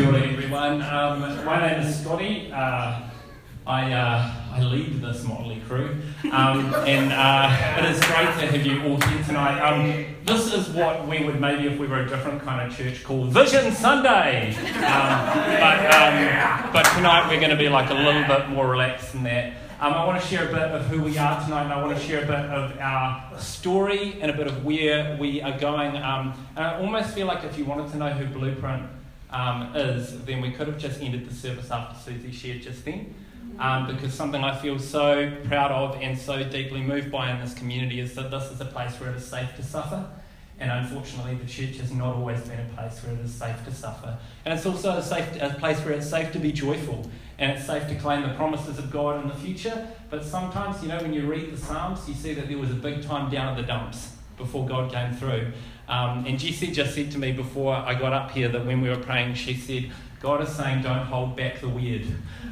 Kia ora everyone. Um, my name is Scotty. Uh, I, uh, I lead this motley crew, um, and uh, it is great to have you all here tonight. Um, this is what we would maybe, if we were a different kind of church, call Vision Sunday. Um, but, um, but tonight we're going to be like a little bit more relaxed than that. Um, I want to share a bit of who we are tonight, and I want to share a bit of our story and a bit of where we are going. And I almost feel like if you wanted to know who Blueprint um, is, then we could have just ended the service after Susie shared just then. Um, because something I feel so proud of and so deeply moved by in this community is that this is a place where it is safe to suffer. And unfortunately, the church has not always been a place where it is safe to suffer. And it's also a, safe, a place where it's safe to be joyful and it's safe to claim the promises of God in the future. But sometimes, you know, when you read the Psalms, you see that there was a big time down at the dumps before God came through. Um, and Jessie just said to me before I got up here that when we were praying, she said, God is saying, don't hold back the weird.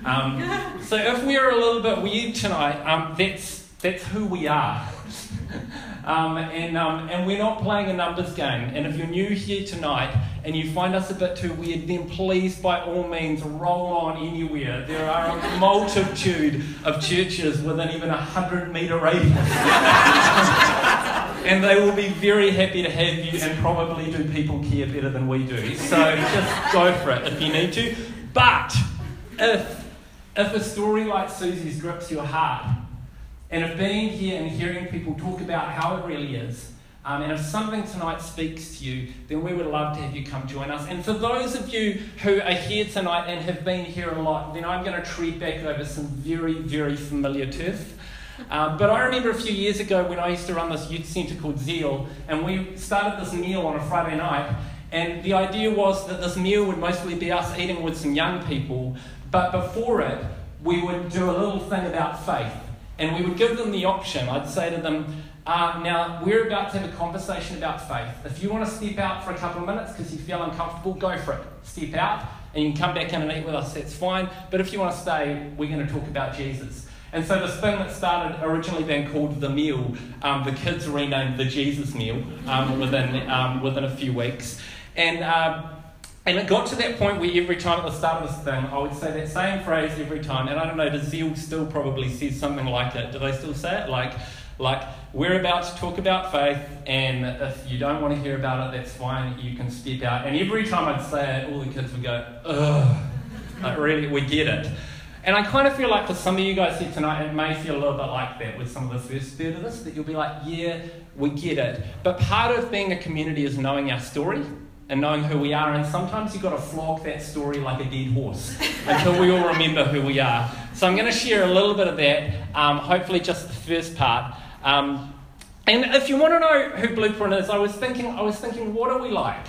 Um, so if we're a little bit weird tonight, um, that's, that's who we are. Um, and, um, and we're not playing a numbers game. And if you're new here tonight and you find us a bit too weird, then please, by all means, roll on anywhere. There are a multitude of churches within even a 100 metre radius. and they will be very happy to have you, and probably do people care better than we do. So just go for it if you need to. But if, if a story like Susie's grips your heart, and if being here and hearing people talk about how it really is, um, and if something tonight speaks to you, then we would love to have you come join us. And for those of you who are here tonight and have been here a lot, then I'm going to tread back over some very, very familiar turf. Um, but I remember a few years ago when I used to run this youth centre called Zeal, and we started this meal on a Friday night. And the idea was that this meal would mostly be us eating with some young people, but before it, we would do a little thing about faith. And we would give them the option. I'd say to them, uh, now, we're about to have a conversation about faith. If you want to step out for a couple of minutes because you feel uncomfortable, go for it. Step out and you can come back in and eat with us, that's fine. But if you want to stay, we're going to talk about Jesus. And so this thing that started originally being called the meal, um, the kids renamed the Jesus meal um, within, um, within a few weeks. And, uh, and it got to that point where every time at the start of this thing, I would say that same phrase every time. And I don't know, does Zeal still probably says something like it? Do they still say it? Like, like, we're about to talk about faith, and if you don't want to hear about it, that's fine, you can step out. And every time I'd say it, all the kids would go, ugh, like, really, we get it. And I kind of feel like for some of you guys here tonight, it may feel a little bit like that with some of the first third of this, that you'll be like, yeah, we get it. But part of being a community is knowing our story and knowing who we are. And sometimes you've got to flog that story like a dead horse until we all remember who we are. So I'm going to share a little bit of that, um, hopefully just the first part. Um, and if you want to know who Blueprint is, I was thinking, I was thinking, what are we like?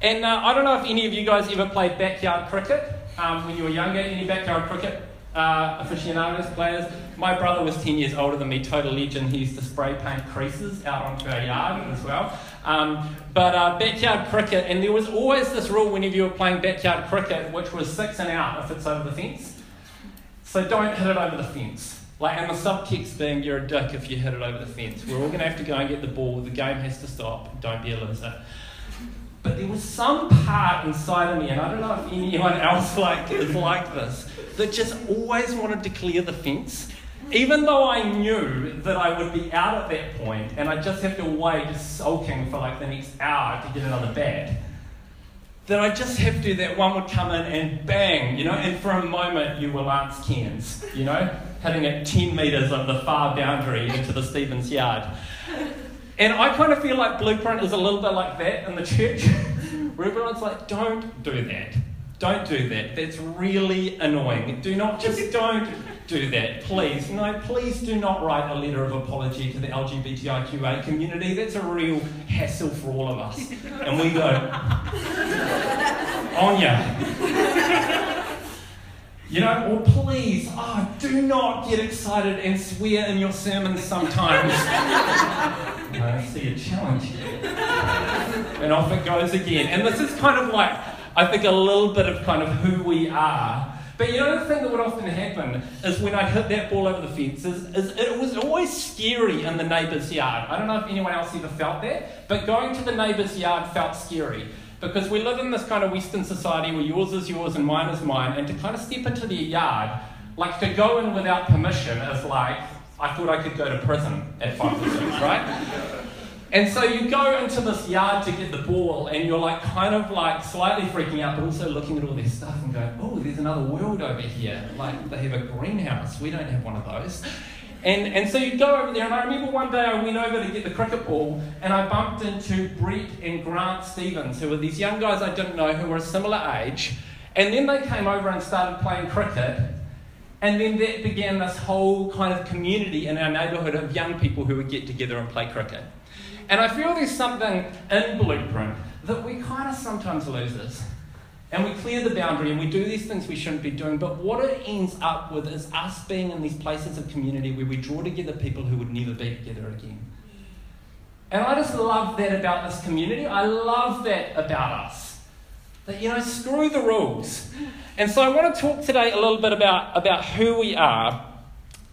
And uh, I don't know if any of you guys ever played backyard cricket um, when you were younger. Any backyard cricket uh, aficionados, players? My brother was 10 years older than me, total legend. He used to spray paint creases out onto our yard as well. Um, but uh, backyard cricket, and there was always this rule whenever you were playing backyard cricket, which was six and out if it's over the fence. So don't hit it over the fence. Like, and the subtext being you're a dick if you hit it over the fence. We're all going to have to go and get the ball. The game has to stop. Don't be a loser. But there was some part inside of me, and I don't know if anyone else like is like this, that just always wanted to clear the fence. Even though I knew that I would be out at that point and I'd just have to wait sulking for like the next hour to get another bat, that I just have to, that one would come in and bang, you know, and for a moment you were Lance Cairns, you know, hitting it 10 metres of the far boundary into the Stevens yard. And I kind of feel like Blueprint is a little bit like that in the church, where everyone's like, don't do that. Don't do that. That's really annoying. Do not, just don't do that, please. No, please do not write a letter of apology to the LGBTIQA community. That's a real hassle for all of us. And we go, on ya. You know, or please, oh, do not get excited and swear in your sermons sometimes. I see a challenge here. And off it goes again. And this is kind of like, I think, a little bit of kind of who we are. But you know, the thing that would often happen is when I'd hit that ball over the fence, is, is it was always scary in the neighbour's yard. I don't know if anyone else ever felt that, but going to the neighbour's yard felt scary. Because we live in this kind of Western society where yours is yours and mine is mine, and to kind of step into their yard, like to go in without permission is like, I thought I could go to prison at five or six, right? And so you go into this yard to get the ball, and you're like kind of like slightly freaking out, but also looking at all this stuff and going, oh, there's another world over here. Like they have a greenhouse. We don't have one of those. And, and so you go over there, and I remember one day I went over to get the cricket ball, and I bumped into Brett and Grant Stevens, who were these young guys I didn't know who were a similar age. And then they came over and started playing cricket. And then that began this whole kind of community in our neighbourhood of young people who would get together and play cricket. And I feel there's something in Blueprint that we kind of sometimes lose this. And we clear the boundary and we do these things we shouldn't be doing. But what it ends up with is us being in these places of community where we draw together people who would never be together again. And I just love that about this community. I love that about us. That, you know, screw the rules. And so I want to talk today a little bit about, about who we are.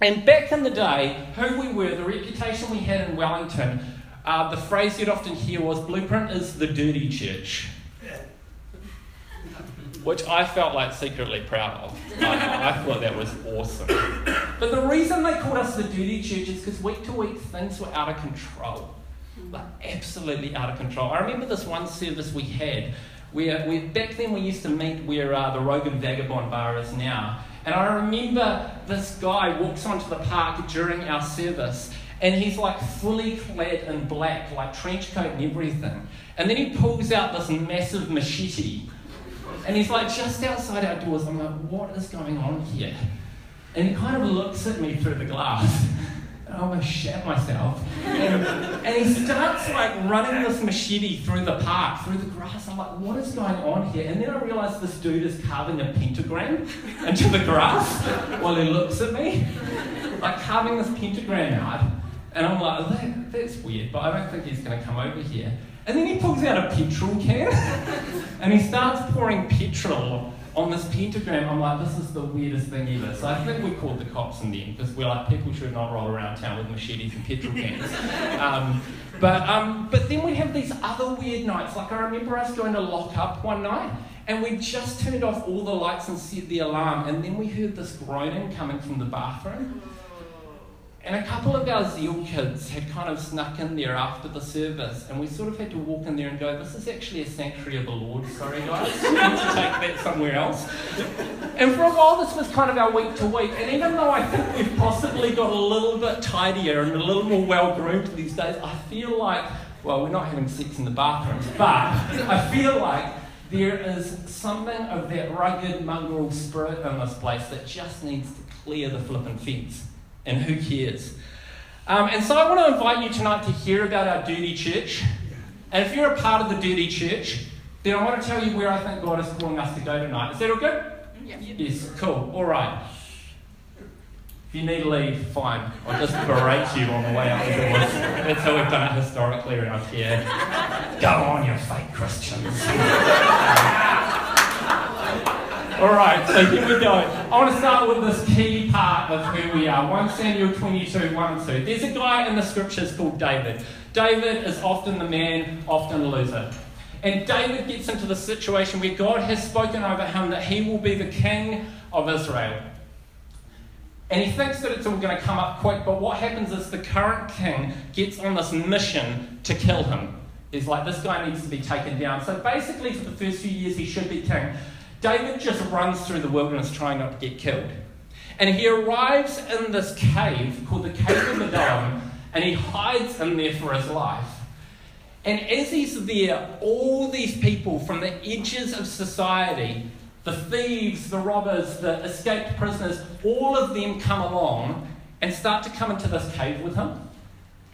And back in the day, who we were, the reputation we had in Wellington, uh, the phrase you'd often hear was Blueprint is the dirty church which I felt like secretly proud of. I, I thought that was awesome. But the reason they called us the dirty church is because week to week things were out of control. Like absolutely out of control. I remember this one service we had where, back then we used to meet where uh, the Rogue and Vagabond Bar is now. And I remember this guy walks onto the park during our service and he's like fully clad in black, like trench coat and everything. And then he pulls out this massive machete and he's like just outside our doors. I'm like, what is going on here? And he kind of looks at me through the glass. And I almost shat myself. And, and he starts like running this machete through the park, through the grass. I'm like, what is going on here? And then I realise this dude is carving a pentagram into the grass while he looks at me. Like carving this pentagram out. And I'm like, that, that's weird, but I don't think he's going to come over here. And then he pulls out a petrol can and he starts pouring petrol on this pentagram. I'm like, this is the weirdest thing ever. So I think we called the cops in the end because we're like, people should not roll around town with machetes and petrol cans. Um, but, um, but then we have these other weird nights. Like I remember us going to lock up one night and we just turned off all the lights and set the alarm, and then we heard this groaning coming from the bathroom. And a couple of our Zeal kids had kind of snuck in there after the service, and we sort of had to walk in there and go, This is actually a sanctuary of the Lord, sorry guys, we need to take that somewhere else. And for a while, this was kind of our week to week, and even though I think we've possibly got a little bit tidier and a little more well groomed these days, I feel like, well, we're not having sex in the bathrooms, but I feel like there is something of that rugged mongrel spirit in this place that just needs to clear the flippin' fence and who cares? Um, and so I want to invite you tonight to hear about our dirty church. And if you're a part of the dirty church, then I want to tell you where I think God is calling us to go tonight. Is that all good? Yes. Yes, cool. All right. If you need to leave, fine. I'll just berate you on the way out the doors. That's how we've done it historically around here. Go on, you fake Christians. All right, so here we go. I want to start with this key part of who we are 1 Samuel 22 1 and 2. There's a guy in the scriptures called David. David is often the man, often the loser. And David gets into the situation where God has spoken over him that he will be the king of Israel. And he thinks that it's all going to come up quick, but what happens is the current king gets on this mission to kill him. He's like, this guy needs to be taken down. So basically, for the first few years, he should be king. David just runs through the wilderness trying not to get killed. And he arrives in this cave called the Cave of Adullam, and he hides in there for his life. And as he's there, all these people from the edges of society, the thieves, the robbers, the escaped prisoners, all of them come along and start to come into this cave with him.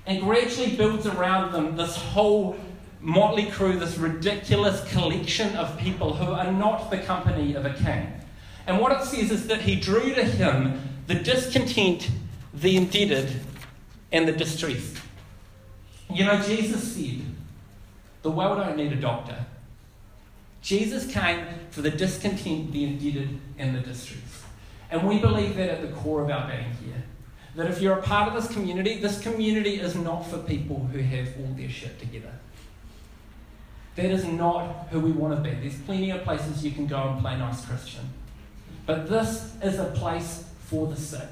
And gradually builds around them this whole motley crew, this ridiculous collection of people who are not the company of a king. And what it says is that he drew to him the discontent, the indebted, and the distressed. You know, Jesus said, the world don't need a doctor. Jesus came for the discontent, the indebted, and the distressed. And we believe that at the core of our being here. That if you're a part of this community, this community is not for people who have all their shit together. That is not who we want to be. There's plenty of places you can go and play nice Christian. But this is a place for the sick.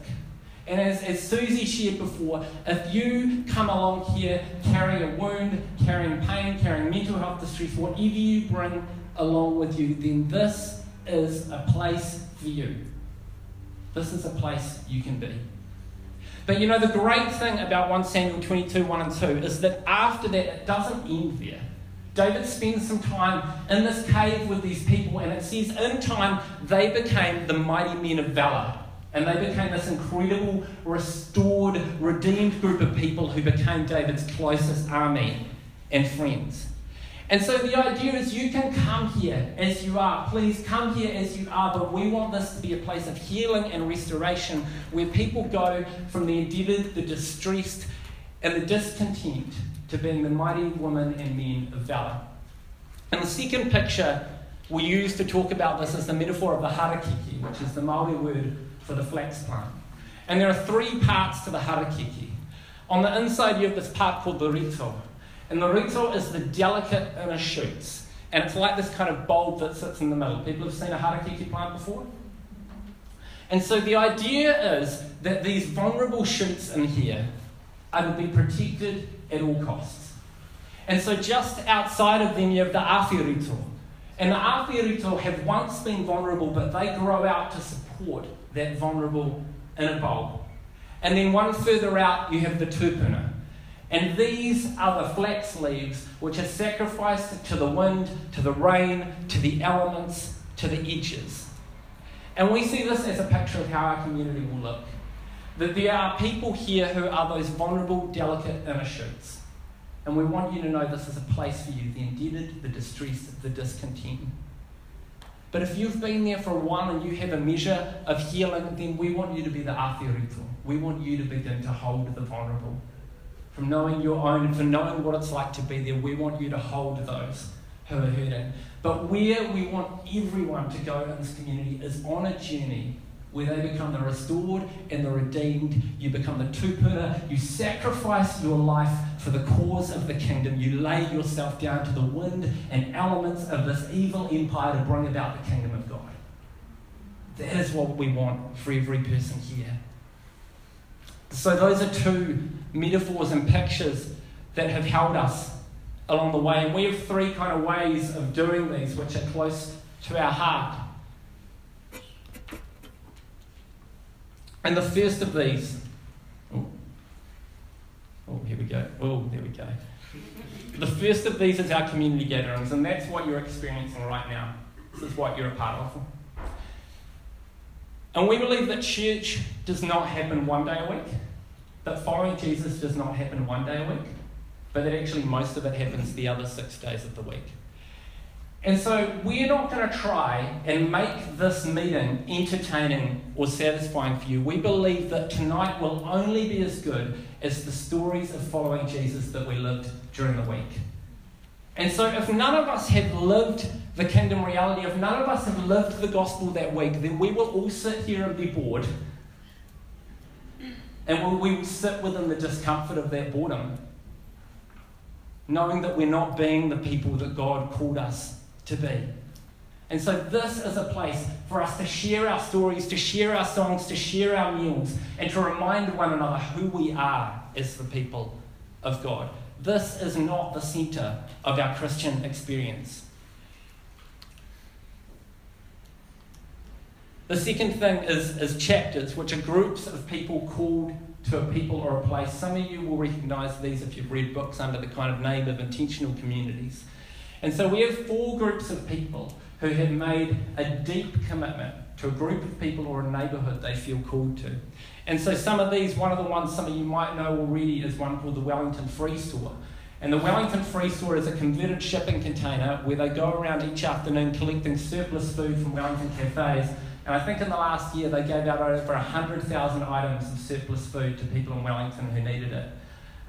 And as, as Susie shared before, if you come along here carrying a wound, carrying pain, carrying mental health distress, whatever you bring along with you, then this is a place for you. This is a place you can be. But you know, the great thing about 1 Samuel 22 1 and 2 is that after that, it doesn't end there. David spends some time in this cave with these people, and it says in time they became the mighty men of valor. And they became this incredible, restored, redeemed group of people who became David's closest army and friends. And so the idea is you can come here as you are. Please come here as you are, but we want this to be a place of healing and restoration where people go from the indebted, the distressed, and the discontent to being the mighty women and men of valor. And the second picture we use to talk about this is the metaphor of the harakeke, which is the Maori word for the flax plant. And there are three parts to the harakeke. On the inside, you have this part called the rito. And the rito is the delicate inner shoots. And it's like this kind of bulb that sits in the middle. People have seen a harakeke plant before? And so the idea is that these vulnerable shoots in here are to be protected at all costs. And so just outside of them, you have the awhirito. And the awhirito have once been vulnerable, but they grow out to support that vulnerable inner bulb. And then one further out, you have the tupuna. And these are the flax leaves which are sacrificed to the wind, to the rain, to the elements, to the edges. And we see this as a picture of how our community will look. That there are people here who are those vulnerable, delicate shoots. And we want you to know this is a place for you the indebted, the distressed, the discontent. But if you've been there for a while and you have a measure of healing, then we want you to be the awhirito. We want you to begin to hold the vulnerable. From knowing your own and from knowing what it's like to be there, we want you to hold those who are hurting. But where we want everyone to go in this community is on a journey where they become the restored and the redeemed. You become the tupuna. You sacrifice your life for the cause of the kingdom. You lay yourself down to the wind and elements of this evil empire to bring about the kingdom of God. That is what we want for every person here. So, those are two metaphors and pictures that have held us along the way. And we have three kind of ways of doing these which are close to our heart. And the first of these, oh, oh, here we go. Oh, there we go. The first of these is our community gatherings, and that's what you're experiencing right now. This is what you're a part of. And we believe that church does not happen one day a week, that following Jesus does not happen one day a week, but that actually most of it happens the other six days of the week. And so we're not going to try and make this meeting entertaining or satisfying for you. We believe that tonight will only be as good as the stories of following Jesus that we lived during the week. And so if none of us have lived the kingdom reality, if none of us have lived the gospel that week, then we will all sit here and be bored. And we will sit within the discomfort of that boredom, knowing that we're not being the people that God called us to be. And so, this is a place for us to share our stories, to share our songs, to share our meals, and to remind one another who we are as the people of God. This is not the centre of our Christian experience. The second thing is, is chapters, which are groups of people called to a people or a place. Some of you will recognise these if you've read books under the kind of name of intentional communities. And so we have four groups of people who have made a deep commitment to a group of people or a neighbourhood they feel called to. And so some of these, one of the ones some of you might know already is one called the Wellington Free Store. And the Wellington Free Store is a converted shipping container where they go around each afternoon collecting surplus food from Wellington cafes. And I think in the last year they gave out over 100,000 items of surplus food to people in Wellington who needed it.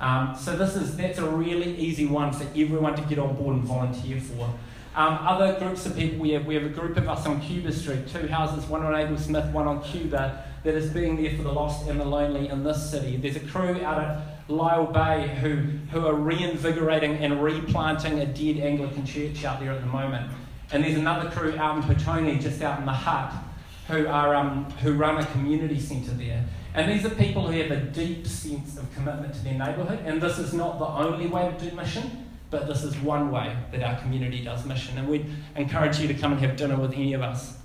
Um, so this is that's a really easy one for everyone to get on board and volunteer for. Um, other groups of people, we have, we have a group of us on Cuba Street, two houses, one on Abel Smith, one on Cuba, that is being there for the lost and the lonely in this city. There's a crew out at Lyall Bay, who, who are reinvigorating and replanting a dead Anglican church out there at the moment. And there's another crew out in Petone, just out in the Hutt, who, are, um, who run a community centre there. And these are people who have a deep sense of commitment to their neighbourhood. And this is not the only way to do mission, but this is one way that our community does mission. And we'd encourage you to come and have dinner with any of us.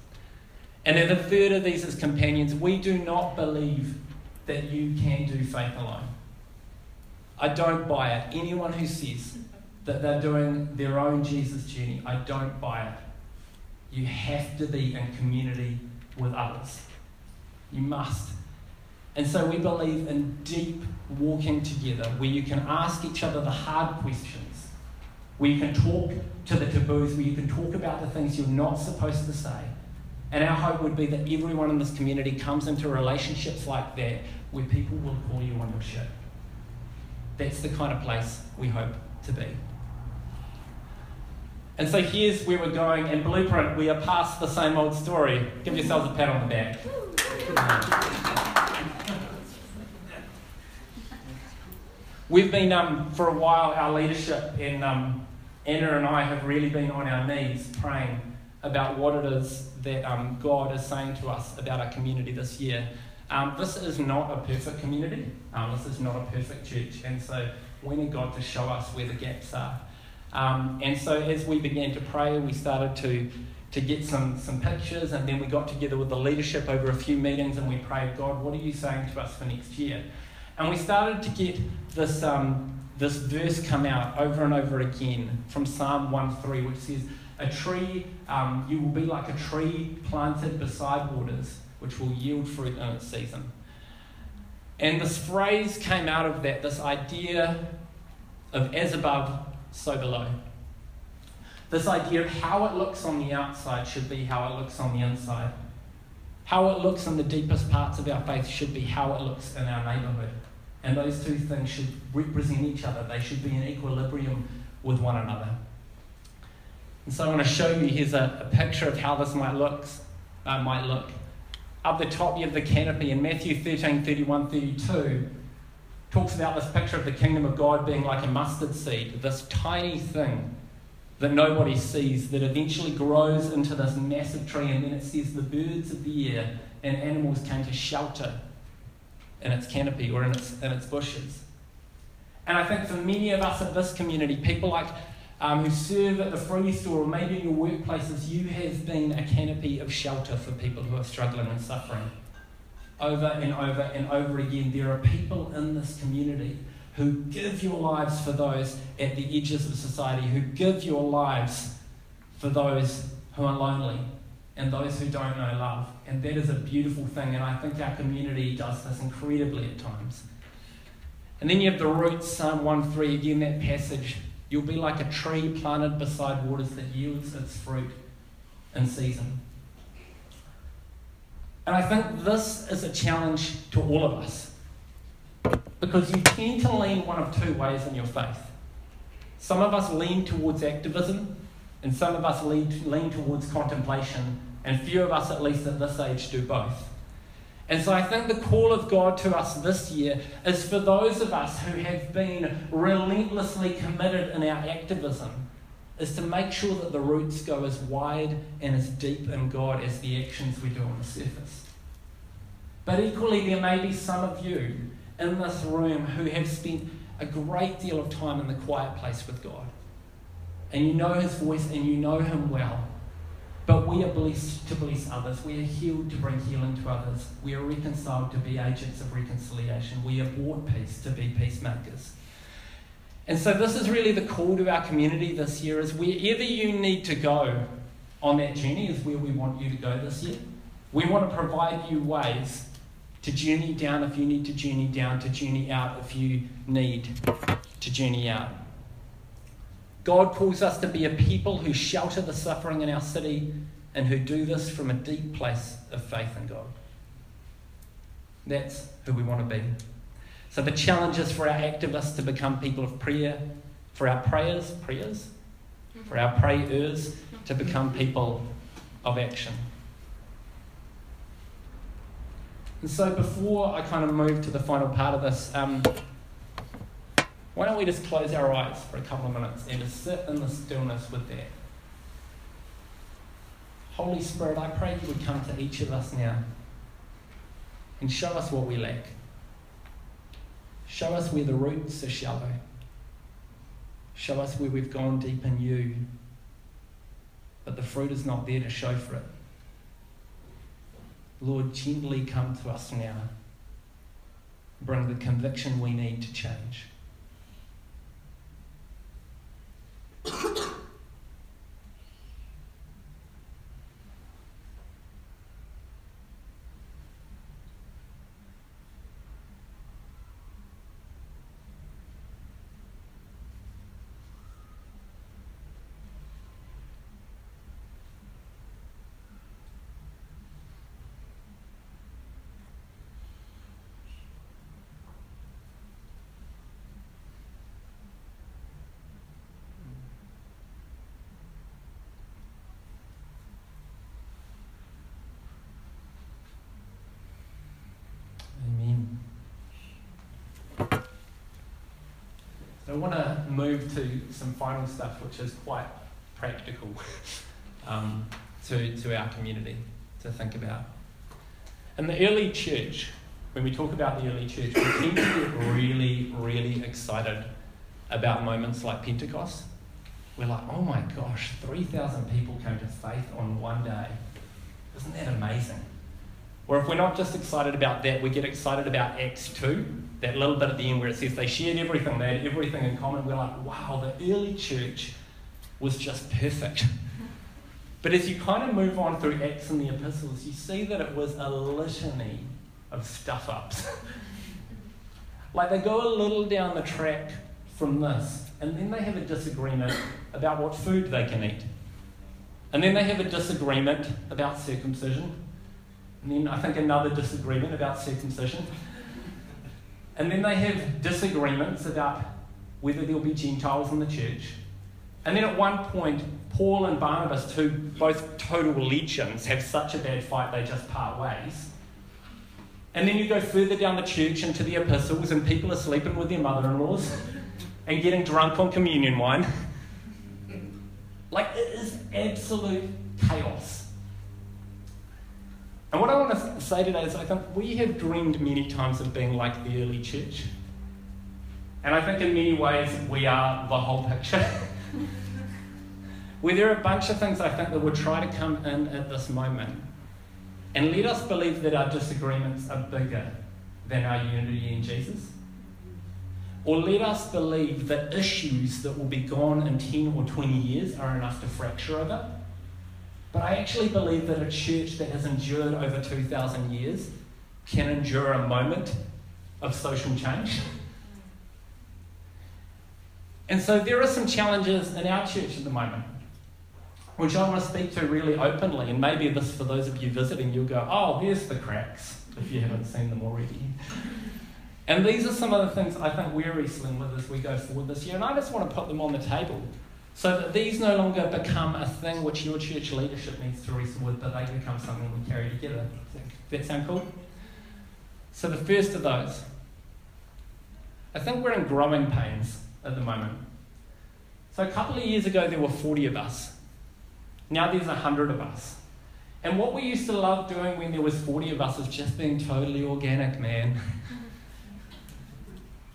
And then the third of these is companions. We do not believe that you can do faith alone. I don't buy it. Anyone who says that they're doing their own Jesus journey, I don't buy it. You have to be in community with others. You must. And so we believe in deep walking together where you can ask each other the hard questions, where you can talk to the taboos, where you can talk about the things you're not supposed to say. And our hope would be that everyone in this community comes into relationships like that where people will call you on your shit. That's the kind of place we hope to be. And so here's where we're going. In Blueprint, we are past the same old story. Give yourselves a pat on the back. We've been, um, for a while, our leadership and um, Anna and I have really been on our knees praying about what it is that um, God is saying to us about our community this year. Um, this is not a perfect community. Um, this is not a perfect church. And so we need God to show us where the gaps are. Um, and so as we began to pray, we started to, to get some, some pictures, and then we got together with the leadership over a few meetings and we prayed, God, what are you saying to us for next year? And we started to get this, um, this verse come out over and over again from Psalm 1:3, which says, A tree, um, you will be like a tree planted beside waters which will yield fruit in its season. And this phrase came out of that, this idea of as above, so below. This idea of how it looks on the outside should be how it looks on the inside. How it looks in the deepest parts of our faith should be how it looks in our neighbourhood. And those two things should represent each other. They should be in equilibrium with one another. And so I want to show you here's a, a picture of how this might look. Uh, might look up the top you have the canopy in Matthew 13, 31, 32 talks about this picture of the kingdom of God being like a mustard seed, this tiny thing that nobody sees that eventually grows into this massive tree, and then it says the birds of the air and animals came to shelter in its canopy or in its, in its bushes. And I think for many of us in this community, people like um, who serve at the free store or maybe in your workplaces, you have been a canopy of shelter for people who are struggling and suffering. Over and over and over again, there are people in this community who give your lives for those at the edges of society, who give your lives for those who are lonely and those who don't know love. And that is a beautiful thing, and I think our community does this incredibly at times. And then you have the roots, Psalm 1 3, again, that passage You'll be like a tree planted beside waters that yields its fruit in season. And I think this is a challenge to all of us because you tend to lean one of two ways in your faith. Some of us lean towards activism, and some of us lean, lean towards contemplation, and few of us, at least at this age, do both. And so I think the call of God to us this year is for those of us who have been relentlessly committed in our activism, is to make sure that the roots go as wide and as deep in God as the actions we do on the surface. But equally, there may be some of you in this room who have spent a great deal of time in the quiet place with God. And you know His voice and you know Him well. But we are blessed to bless others. We are healed to bring healing to others. We are reconciled to be agents of reconciliation. We are bought peace to be peacemakers. And so this is really the call to our community this year is wherever you need to go on that journey is where we want you to go this year. We want to provide you ways to journey down if you need to journey down, to journey out if you need to journey out. God calls us to be a people who shelter the suffering in our city and who do this from a deep place of faith in God. That's who we want to be. So the challenge is for our activists to become people of prayer, for our prayers, prayers, for our prayers to become people of action. And so before I kind of move to the final part of this, um, Why don't we just close our eyes for a couple of minutes and just sit in the stillness with that? Holy Spirit, I pray you would come to each of us now and show us what we lack. Show us where the roots are shallow. Show us where we've gone deep in you, but the fruit is not there to show for it. Lord, gently come to us now. Bring the conviction we need to change. you I want to move to some final stuff, which is quite practical um, to, to our community to think about. In the early church, when we talk about the early church, we tend to get really, really excited about moments like Pentecost. We're like, oh my gosh, 3,000 people came to faith on one day. Isn't that amazing? Or if we're not just excited about that, we get excited about Acts 2, that little bit at the end where it says they shared everything, they had everything in common. We're like, wow, the early church was just perfect. But as you kind of move on through Acts and the epistles, you see that it was a litany of stuff ups. like they go a little down the track from this, and then they have a disagreement about what food they can eat. And then they have a disagreement about circumcision. And then I think another disagreement about circumcision. And then they have disagreements about whether there'll be Gentiles in the church. And then at one point, Paul and Barnabas, two both total legends, have such a bad fight they just part ways. And then you go further down the church into the epistles, and people are sleeping with their mother in laws and getting drunk on communion wine. Like, it is absolute chaos. And what I want to say today is I think we have dreamed many times of being like the early church. And I think in many ways we are the whole picture. Where there are a bunch of things I think that would try to come in at this moment and let us believe that our disagreements are bigger than our unity in Jesus. Or let us believe that issues that will be gone in 10 or 20 years are enough to fracture over. But I actually believe that a church that has endured over 2,000 years can endure a moment of social change. And so there are some challenges in our church at the moment, which I want to speak to really openly. And maybe this, for those of you visiting, you'll go, oh, here's the cracks, if you haven't seen them already. And these are some of the things I think we're wrestling with as we go forward this year. And I just want to put them on the table so that these no longer become a thing which your church leadership needs to wrestle with, but they become something we carry together. That sound cool? So the first of those, I think we're in growing pains at the moment. So a couple of years ago there were 40 of us. Now there's 100 of us. And what we used to love doing when there was 40 of us was just being totally organic, man.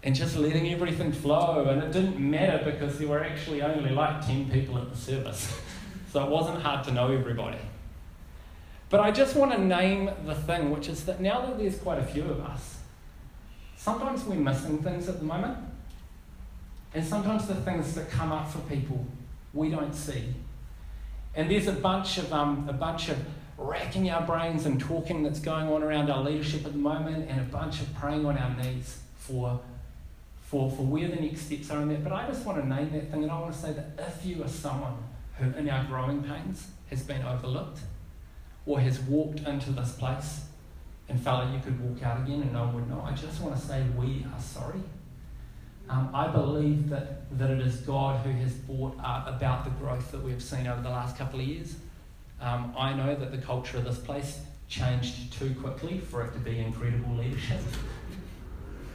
and just letting everything flow. And it didn't matter because there were actually only like 10 people at the service. so it wasn't hard to know everybody. But I just want to name the thing, which is that now that there's quite a few of us, sometimes we're missing things at the moment. And sometimes the things that come up for people we don't see. And there's a bunch of um, a bunch of racking our brains and talking that's going on around our leadership at the moment, and a bunch of praying on our knees for for, for where the next steps are in that. But I just want to name that thing and I want to say that if you are someone who, in our growing pains, has been overlooked or has walked into this place and felt like you could walk out again and no one would know, I just want to say we are sorry. Um, I believe that, that it is God who has brought about the growth that we've seen over the last couple of years. Um, I know that the culture of this place changed too quickly for it to be incredible leadership.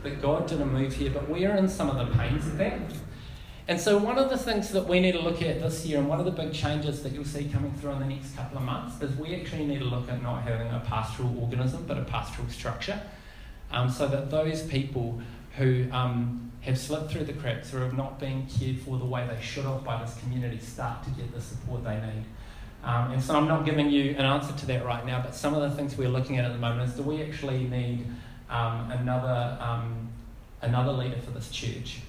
That God did a move here, but we are in some of the pains of that. And so, one of the things that we need to look at this year, and one of the big changes that you'll see coming through in the next couple of months, is we actually need to look at not having a pastoral organism, but a pastoral structure. Um, so that those people who um, have slipped through the cracks or have not been cared for the way they should have by this community start to get the support they need. Um, and so I'm not giving you an answer to that right now, but some of the things we're looking at at the moment is do we actually need um, another, um, another leader for this church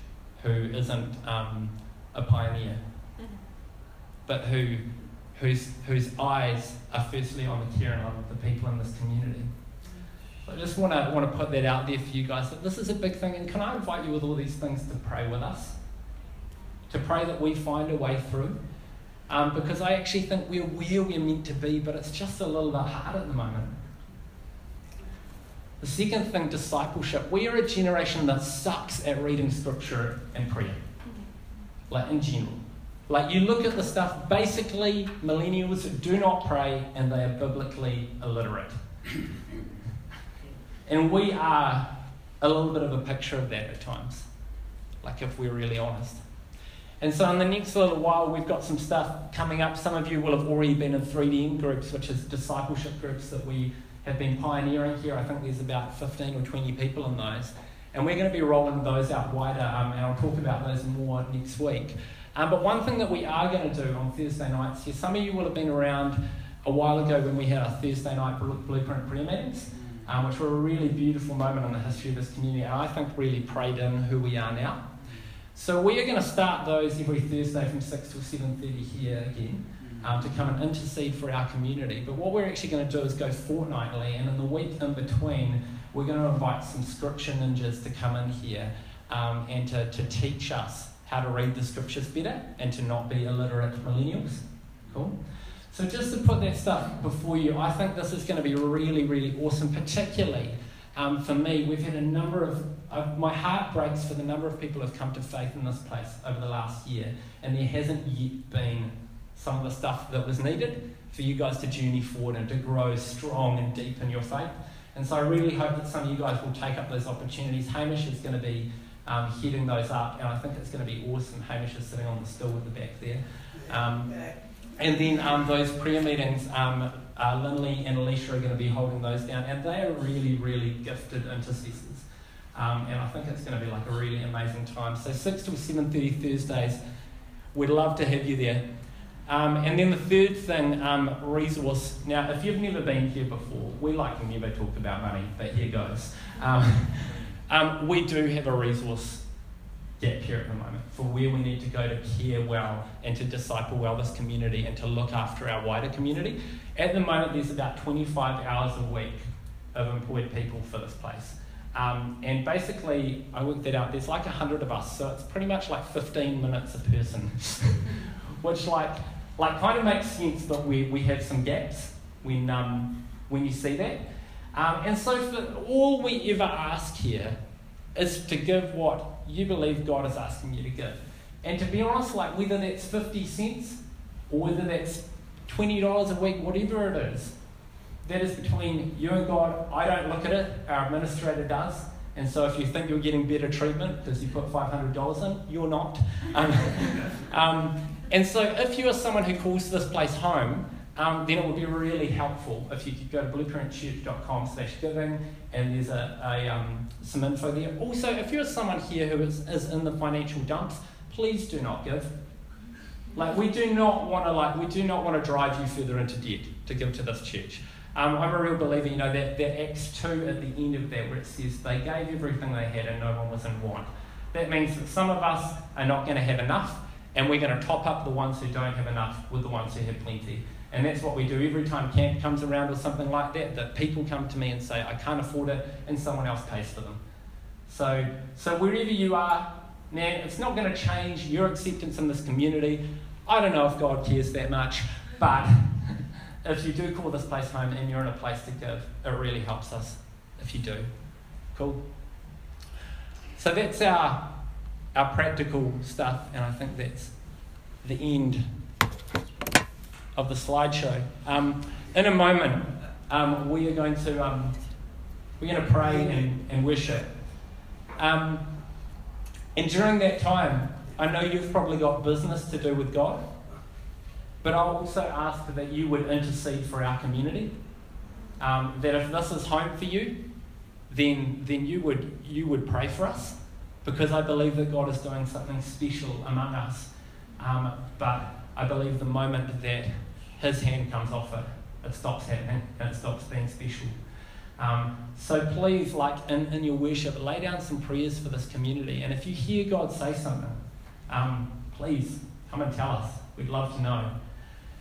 who isn't um, a pioneer, but who, whose, whose eyes are firstly on the care and of the people in this community. So I just want to want to put that out there for you guys that this is a big thing, and can I invite you with all these things to pray with us, to pray that we find a way through, um, because I actually think we're where we're meant to be, but it's just a little bit hard at the moment. The second thing, discipleship. We are a generation that sucks at reading scripture and prayer, like in general. Like you look at the stuff, basically, millennials do not pray and they are biblically illiterate. And we are a little bit of a picture of that at times, like if we're really honest. And so, in the next little while, we've got some stuff coming up. Some of you will have already been in 3DM groups, which is discipleship groups that we have been pioneering here. I think there's about 15 or 20 people in those. And we're going to be rolling those out wider, um, and I'll talk about those more next week. Um, but one thing that we are going to do on Thursday nights here, some of you will have been around a while ago when we had our Thursday night blueprint prayer meetings um, which were a really beautiful moment in the history of this community, and I think really prayed in who we are now. So we are going to start those every Thursday from 6 till 7.30 here again um, to come and intercede for our community. But what we're actually going to do is go fortnightly, and in the week in between, we're going to invite some scripture ninjas to come in here um, and to, to teach us how to read the scriptures better and to not be illiterate millennials. Cool? So, just to put that stuff before you, I think this is going to be really, really awesome, particularly um, for me. We've had a number of, uh, my heart breaks for the number of people who have come to faith in this place over the last year, and there hasn't yet been some of the stuff that was needed for you guys to journey forward and to grow strong and deep in your faith. And so, I really hope that some of you guys will take up those opportunities. Hamish is going to be um, heading those up, and I think it's going to be awesome. Hamish is sitting on the stool at the back there. Um, and then um, those prayer meetings, um, uh, Lindley and Alicia are going to be holding those down, and they are really, really gifted intercessors. Um, and I think it's going to be like a really amazing time. So 6 to 7.30 Thursdays, we'd love to have you there. Um, and then the third thing, um, resource. Now, if you've never been here before, we like never talk about money, but here goes. Um, um, we do have a resource gap here at the moment for where we need to go to care well and to disciple well this community and to look after our wider community. At the moment, there's about 25 hours a week of employed people for this place. Um, and basically, I worked that out, there's like 100 of us, so it's pretty much like 15 minutes a person, which like, like kind of makes sense that we, we have some gaps when, um, when you see that. Um, and so for all we ever ask here is to give what you believe God is asking you to give. And to be honest, like whether that's 50 cents or whether that's $20 a week, whatever it is, that is between you and God. I don't look at it, our administrator does. And so if you think you're getting better treatment because you put $500 in, you're not. Um, um, and so if you are someone who calls this place home, um, then it would be really helpful if you could go to blueprintchurch.com slash giving and there's a, a um, some info there. Also, if you're someone here who is, is in the financial dumps, please do not give. Like we do not want to like we do not want to drive you further into debt to give to this church. Um, I'm a real believer, you know, that, that Acts 2 at the end of that where it says they gave everything they had and no one was in want. That means that some of us are not going to have enough and we're going to top up the ones who don't have enough with the ones who have plenty. And that's what we do every time camp comes around or something like that, that people come to me and say, I can't afford it, and someone else pays for them. So, so wherever you are, man, it's not going to change your acceptance in this community. I don't know if God cares that much, but if you do call this place home and you're in a place to give, it really helps us if you do. Cool? So that's our, our practical stuff, and I think that's the end of the slideshow. Um, in a moment, um, we are going to um, we're going to pray and, and worship. Um, and during that time, I know you've probably got business to do with God, but I also ask that you would intercede for our community. Um, that if this is home for you, then, then you, would, you would pray for us because I believe that God is doing something special among us. Um, but I believe the moment that His hand comes off it, it stops happening and it stops being special. Um, so please, like in, in your worship, lay down some prayers for this community. And if you hear God say something, um, please come and tell us. We'd love to know.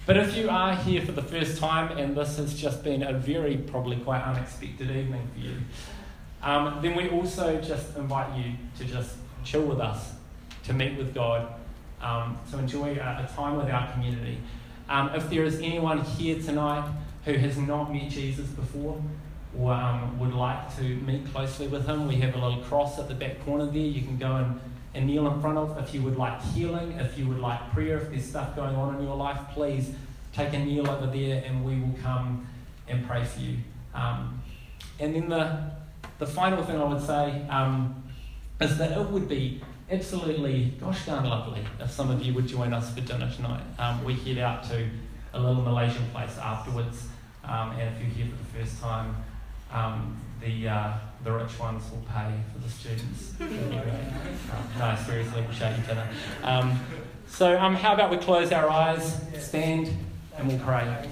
But if you are here for the first time and this has just been a very, probably quite unexpected evening for you, um, then we also just invite you to just chill with us, to meet with God, um, to enjoy a, a, time with our community. Um, if there is anyone here tonight who has not met Jesus before, or um, would like to meet closely with him, we have a little cross at the back corner there. You can go and, and kneel in front of. If you would like healing, if you would like prayer, if there's stuff going on in your life, please take a kneel over there and we will come and pray for you. Um, and then the, the final thing I would say um, is that it would be absolutely gosh darn lovely if some of you would join us for dinner tonight. Um, we head out to a little Malaysian place afterwards, um, and if you're here for the first time, um, the, uh, the rich ones will pay for the students. no, seriously, we'll show you dinner. Um, so, um, how about we close our eyes, stand, and we'll pray.